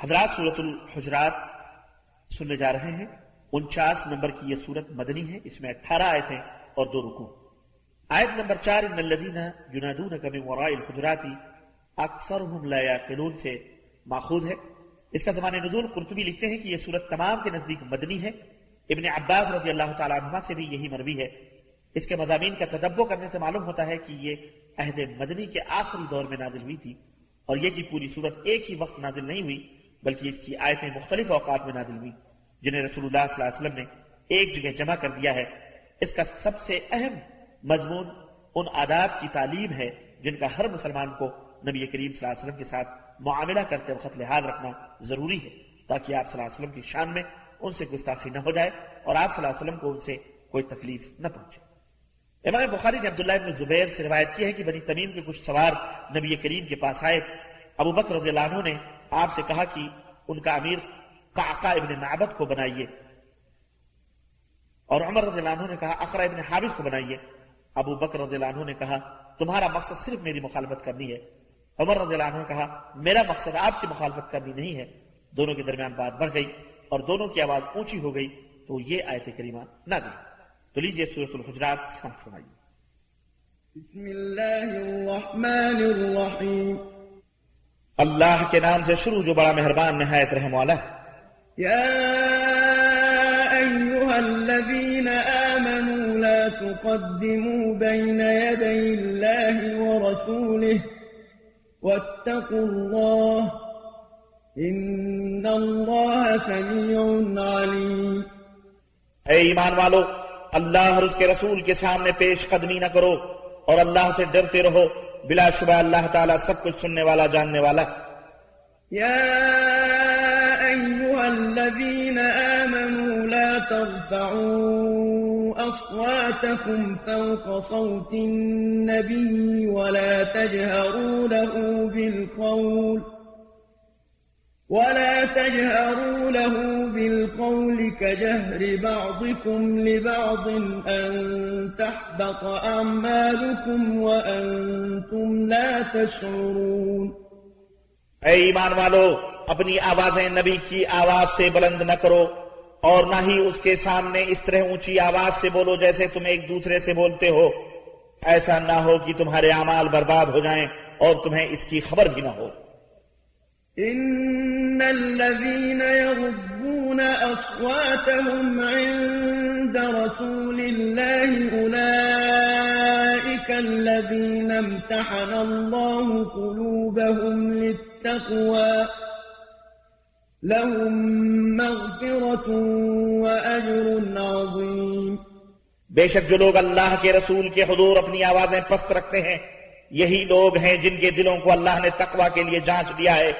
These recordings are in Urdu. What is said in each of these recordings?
حضرات صورت الحجرات سننے جا رہے ہیں۔ انچاس نمبر کی یہ صورت مدنی ہے۔ اس میں اٹھارہ آیت ہیں اور دو رکو آیت نمبر چار، ان الذین ینادون من وراء الحجرات اکثرهم لا یعقلون سے ماخوذ ہے۔ اس کا زمان نزول قرطبی لکھتے ہیں کہ یہ صورت تمام کے نزدیک مدنی ہے۔ ابن عباس رضی اللہ تعالیٰ عنہ سے بھی یہی مروی ہے۔ اس کے مضامین کا تدبو کرنے سے معلوم ہوتا ہے کہ یہ عہد مدنی کے آخری دور میں نازل ہوئی تھی اور یہ کہ پوری صورت ایک ہی وقت نازل نہیں ہوئی۔ بلکہ اس کی آیتیں مختلف اوقات میں نازل ہوئی جنہیں رسول اللہ صلی اللہ علیہ وسلم نے ایک جگہ جمع کر دیا ہے۔ اس کا سب سے اہم مضمون ان آداب کی تعلیم ہے جن کا ہر مسلمان کو نبی کریم صلی اللہ علیہ وسلم کے ساتھ معاملہ کرتے وقت لحاظ رکھنا ضروری ہے، تاکہ آپ صلی اللہ علیہ وسلم کی شان میں ان سے گستاخی نہ ہو جائے اور آپ صلی اللہ علیہ وسلم کو ان سے کوئی تکلیف نہ پہنچے۔ امام بخاری نے عبداللہ ابن زبیر سے روایت کی ہے کہ بنی تمیم کے کچھ سوار نبی کریم کے پاس آئے۔ ابو بکر رضی اللہ عنہ نے آپ سے کہا کہ ان کا امیر قعقا ابن معبد کو بنائیے۔ اور عمر رضی اللہ عنہ نے کہا، اقرا ابن حابس کو بنائیے۔ ابو بکر رضی اللہ عنہ نے کہا، تمہارا مقصد صرف میری مخالفت کرنی ہے۔ عمر رضی اللہ عنہ نے کہا، میرا مقصد آپ کی مخالفت کرنی نہیں ہے۔ دونوں کے درمیان بات بڑھ گئی اور دونوں کی آواز اونچی ہو گئی۔ تو یہ آیت کریمہ نہ دی تو لیجیے سورة الحجرات سمت فرمائیے۔ بسم اللہ الرحمن الرحیم۔ اللہ کے نام سے شروع جو بڑا مہربان نہایت رحم والا ہے۔ یا أيها الذين آمنوا لا تقدموا بين يدي الله ورسوله واتقوا الله إن الله سميع عليم اے ایمان والو اللہ اور اس کے رسول کے سامنے پیش قدمی نہ کرو اور اللہ سے ڈرتے رہو۔ بلا شبہ اللہ تعالیٰ سب کچھ سننے والا جاننے والا يا أيها الذين آمنوا لا ترفعوا أصواتكم فوق صوت النبي ولا تجهروا له بالقول ولا تجهروا له بالقول كجهر بعضكم لبعض أن تحبط أعمالكم وأنتم لا تشعرون اے ایمان والو اپنی آوازیں نبی کی آواز سے بلند نہ کرو اور نہ ہی اس کے سامنے اس طرح اونچی آواز سے بولو جیسے تم ایک دوسرے سے بولتے ہو۔ ایسا نہ ہو کہ تمہارے اعمال برباد ہو جائیں اور تمہیں اس کی خبر بھی نہ ہو۔ إن الذين يغضون أصواتهم عند رسول الله أولئك الذين امتحن الله قلوبهم للتقوى لهم مغفرة وأجر عظيم بے شک جو لوگ اللہ کے رسول کے حضور اپنی آوازیں پست رکھتے ہیں، یہی لوگ ہیں جن کے دلوں کو اللہ نے تقوی کے لیے جانچ لیا ہے۔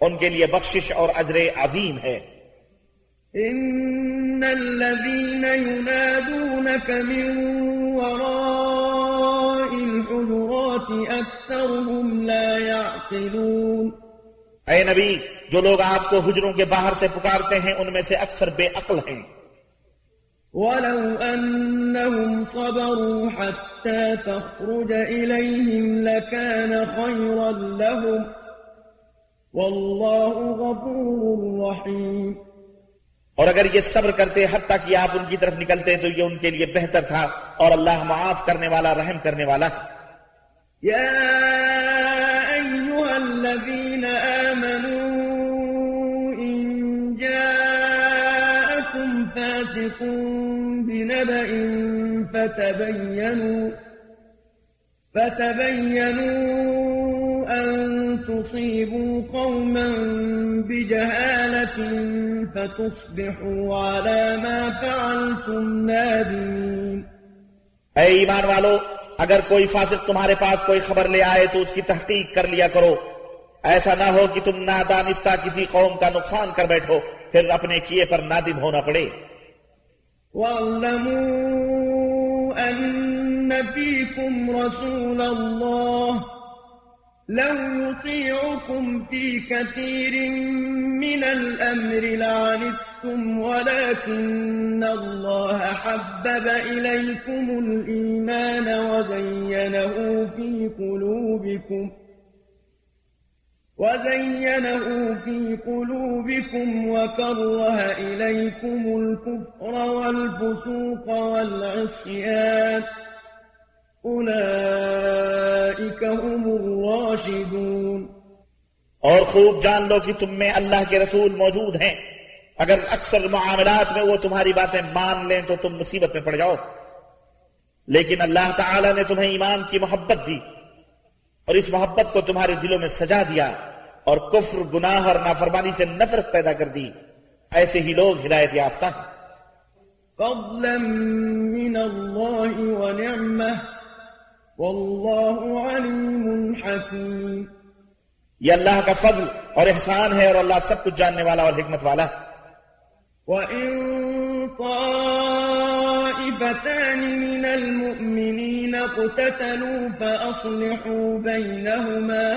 ان کے لیے بخشش اور اجر عظیم ہے۔ إن الذين ينادونك من وراء الحجرات أكثرهم لا يعقلون۔ اے نبی جو لوگ آپ کو حجروں کے باہر سے پکارتے ہیں ان میں سے اکثر بے عقل ہیں۔ ولو أنهم صبروا حتى تخرج إليهم لكان خيرا لهم۔ والله غفور رحيم اور اگر یہ صبر کرتے حتیٰ کہ آپ ان کی طرف نکلتے تو یہ ان کے لیے بہتر تھا اور اللہ معاف کرنے والا رحم کرنے والا۔ يا أيها الذين آمنوا إن جاءكم فاسق بنبأ فتبينوا فتبينوا أن تصيبوا قوما بجهالة فتصبحوا على ما فعلتم نادمين اے ایمان والو اگر کوئی فاسق تمہارے پاس کوئی خبر لے آئے تو اس کی تحقیق کر لیا کرو۔ ایسا نہ ہو کہ تم نادانستہ کسی قوم کا نقصان کر بیٹھو پھر اپنے کیے پر نادم ہونا پڑے۔ واعلموا أن فيكم رسول الله لو يطيعكم في كثير من الأمر لعنتم ولكن الله حبب إليكم الإيمان وزينه في قلوبكم وزينه في قلوبكم وكره إليكم الكفر والفسوق والعصيان هم الراشدون۔ اور خوب جان لو کہ تم میں اللہ کے رسول موجود ہیں۔ اگر اکثر معاملات میں وہ تمہاری باتیں مان لیں تو تم مصیبت میں پڑ جاؤ۔ لیکن اللہ تعالی نے تمہیں ایمان کی محبت دی اور اس محبت کو تمہارے دلوں میں سجا دیا اور کفر گناہ اور نافرمانی سے نفرت پیدا کر دی۔ ایسے ہی لوگ ہدایت یافتہ ہیں۔ فضلا من اللہ ونعمہ واللہ علیم حکیم۔ یہ اللہ کا فضل اور احسان ہے اور اللہ سب کچھ جاننے والا اور حکمت والا۔ وَإِن طَائِفَتَانِ مِنَ الْمُؤْمِنِينَ اقْتَتَلُوا فَأَصْلِحُوا بَيْنَهُمَا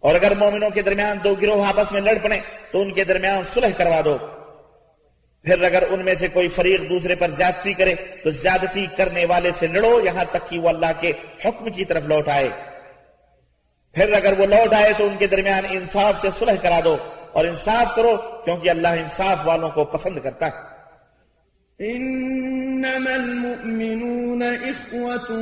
اور اگر مومنوں کے درمیان دو گروہ آپس میں لڑ پڑے تو ان کے درمیان صلح کروا دو۔ پھر اگر ان میں سے کوئی فریق دوسرے پر زیادتی کرے، تو زیادتی کرنے والے سے لڑو، یہاں تک کہ وہ اللہ کے حکم کی طرف لوٹ آئے۔ پھر اگر وہ لوٹ آئے، تو ان کے درمیان انصاف سے صلح کرا دو۔ اور انصاف کرو، کیونکہ اللہ انصاف والوں کو پسند کرتا ہے۔ انما المؤمنون اخوة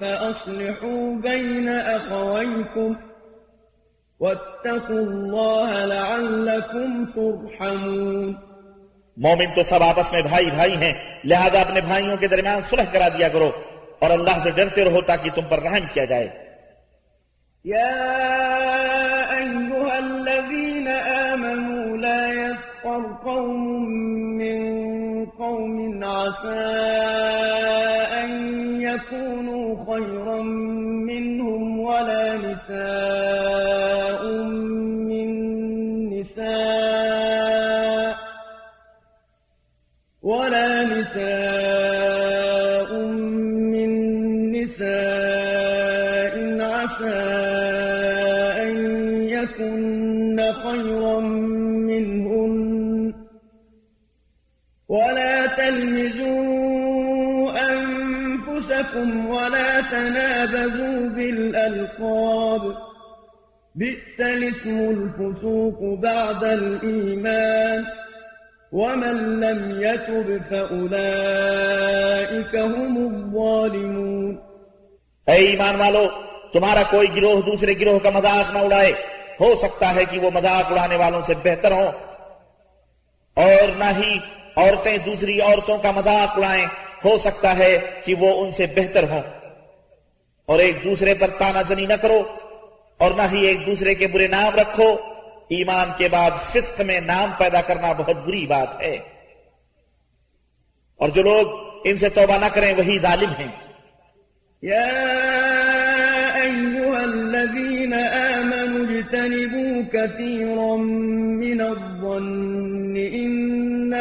فاصلحوا بين اخويكم واتقوا الله لعلكم ترحمون. مومن تو سب آپس میں بھائی بھائی ہیں لہذا اپنے بھائیوں کے درمیان صلح کرا دیا کرو اور اللہ سے ڈرتے رہو تاکہ تم پر رحم کیا جائے۔ يا أيها الذين آمنوا لا يسقر قوم من قوم عسى أن يكونوا خيرا ولا تلمزوا أنفسكم ولا تنابذوا بالألقاب. بئس الاسم الفسوق بعد الإيمان. ومن لم يتب فأولئك هم الظالمون. اے ایمان والو تمہارا کوئی گروہ دوسرے گروہ کا مذاق نہ اڑائے ہو سکتا ہے کہ وہ مذاق اڑانے والوں سے بہتر ہوں اور نہ ہی عورتیں دوسری عورتوں کا مذاق اڑائیں، ہو سکتا ہے کہ وہ ان سے بہتر ہوں۔ اور ایک دوسرے پر تانا زنی نہ کرو، اور نہ ہی ایک دوسرے کے برے نام رکھو۔ ایمان کے بعد فسق میں نام پیدا کرنا بہت بری بات ہے۔ اور جو لوگ ان سے توبہ نہ کریں، وہی ظالم ہیں۔ يا أيها الذين آمنوا، اجتنبوا كثيرا من الظن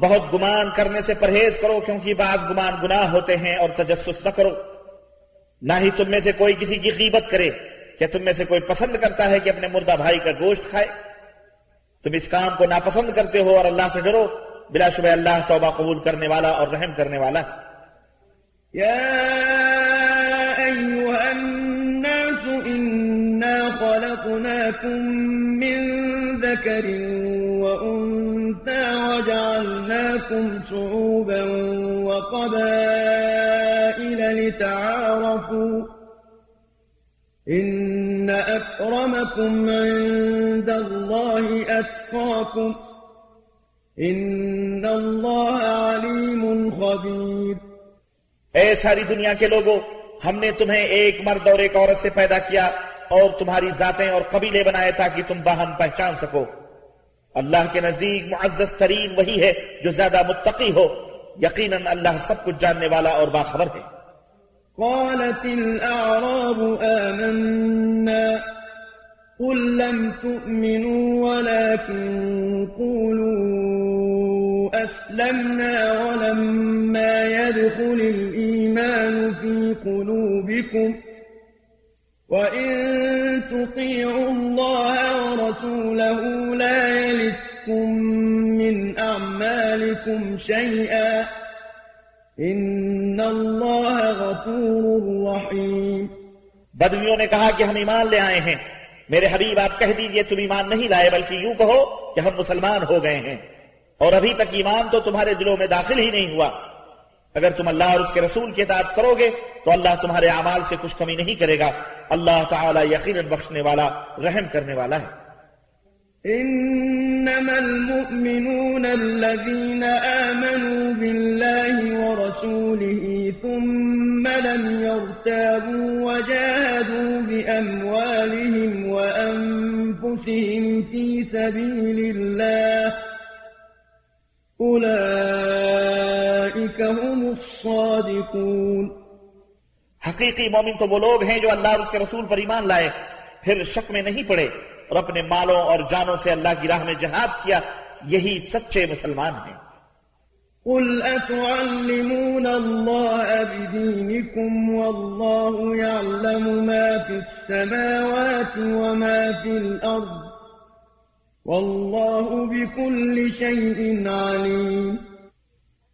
بہت گمان کرنے سے پرہیز کرو کیونکہ بعض گمان گناہ ہوتے ہیں اور تجسس نہ کرو۔ نہ ہی تم میں سے کوئی کسی کی غیبت کرے کیا تم میں سے کوئی پسند کرتا ہے کہ اپنے مردہ بھائی کا گوشت کھائے۔ تم اس کام کو ناپسند کرتے ہو اور اللہ سے ڈرو۔ بلا شبہ اللہ توبہ قبول کرنے والا اور رحم کرنے والا۔ ہے يا الناس إنا خلقناكم من ذكر وجعلناكم شعوبا وقبائل لتعارفوا إن إن أكرمكم عند الله أتقاكم إن الله عليم خبير اے ساری دنیا کے لوگوں، ہم نے تمہیں ایک مرد اور ایک عورت سے پیدا کیا اور تمہاری ذاتیں اور قبیلے بنائے تاکہ تم باہم پہچان سکو۔ اللہ کے نزدیک معزز ترین وہی ہے جو زیادہ متقی ہو۔ یقیناً اللہ سب کچھ جاننے والا اور باخبر ہے۔ قالت الأعراب آمنا، قل لم تؤمنوا ولكن قولوا أسلمنا ولما يدخل الإيمان في قلوبكم وإن تطيعوا الله ورسوله لا يلدكم من أعمالكم شيئا إن الله غفور رحيم بدویوں نے کہا کہ ہم ایمان لے آئے ہیں۔ میرے حبیب، آپ کہہ دیجیے تم ایمان نہیں لائے، بلکہ یوں کہو کہ ہم مسلمان ہو گئے ہیں۔ اور ابھی تک ایمان تو تمہارے دلوں میں داخل ہی نہیں ہوا۔ اگر تم اللہ اور اس کے رسول کی اطاعت کرو گے، تو اللہ تمہارے اعمال سے کچھ کمی نہیں کرے گا۔ اللہ تعالی یقیناً بخشنے والا، رحم کرنے والا ہے۔ إنما المؤمنون الذين آمنوا بالله ورسوله ثم لم يرتابوا وجاهدوا بأموالهم وأنفسهم في سبيل الله أولئك هم الصادقون۔ حقیقی مومن تو وہ لوگ ہیں جو اللہ اور اس کے رسول پر ایمان لائے پھر شک میں نہیں پڑے۔ اور اپنے مالوں اور جانوں سے اللہ کی راہ میں جہاد کیا یہی سچے مسلمان ہیں۔ قل أتعلمون الله بدينكم والله يعلم ما في السماوات وما في الأرض والله بكل شيء عليم۔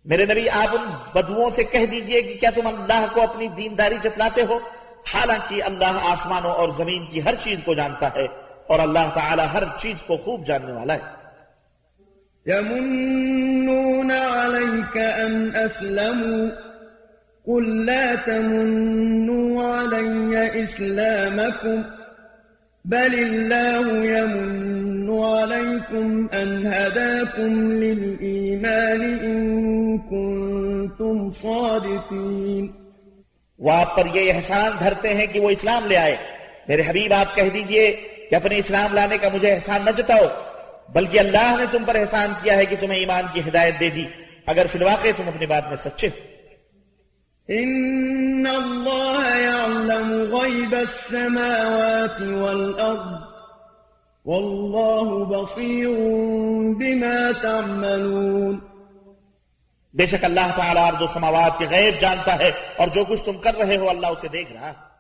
میرے نبی، آپ ان بدوؤں سے کہہ دیجیے کہ کیا تم اللہ کو اپنی دینداری جتلاتے ہو؟ حالانکہ اللہ آسمانوں اور زمین کی ہر چیز کو جانتا ہے اور اللہ تعالی ہر چیز کو خوب جاننے والا ہے۔ يمنون عليك أن أسلموا قل لا تمنوا علي إسلامكم بل الله يمن عليكم أن هداكم للإيمان إن كنتم صادقين وہ آپ پر یہ احسان دھرتے ہیں کہ وہ اسلام لے آئے۔ میرے حبیب، آپ کہہ دیجیے کہ اپنے اسلام لانے کا مجھے احسان نہ جتاؤ، بلکہ اللہ نے تم پر احسان کیا ہے کہ تمہیں ایمان کی ہدایت دے دی۔ اگر فی الواقع تم اپنی بات میں سچے ہو۔ إن الله يعلم غيب السماوات والأرض والله بصير بما تعملون بے شک اللہ تعالیٰ عرض و سماوات کے غیب جانتا ہے اور جو کچھ تم کر رہے ہو اللہ اسے دیکھ رہا ہے۔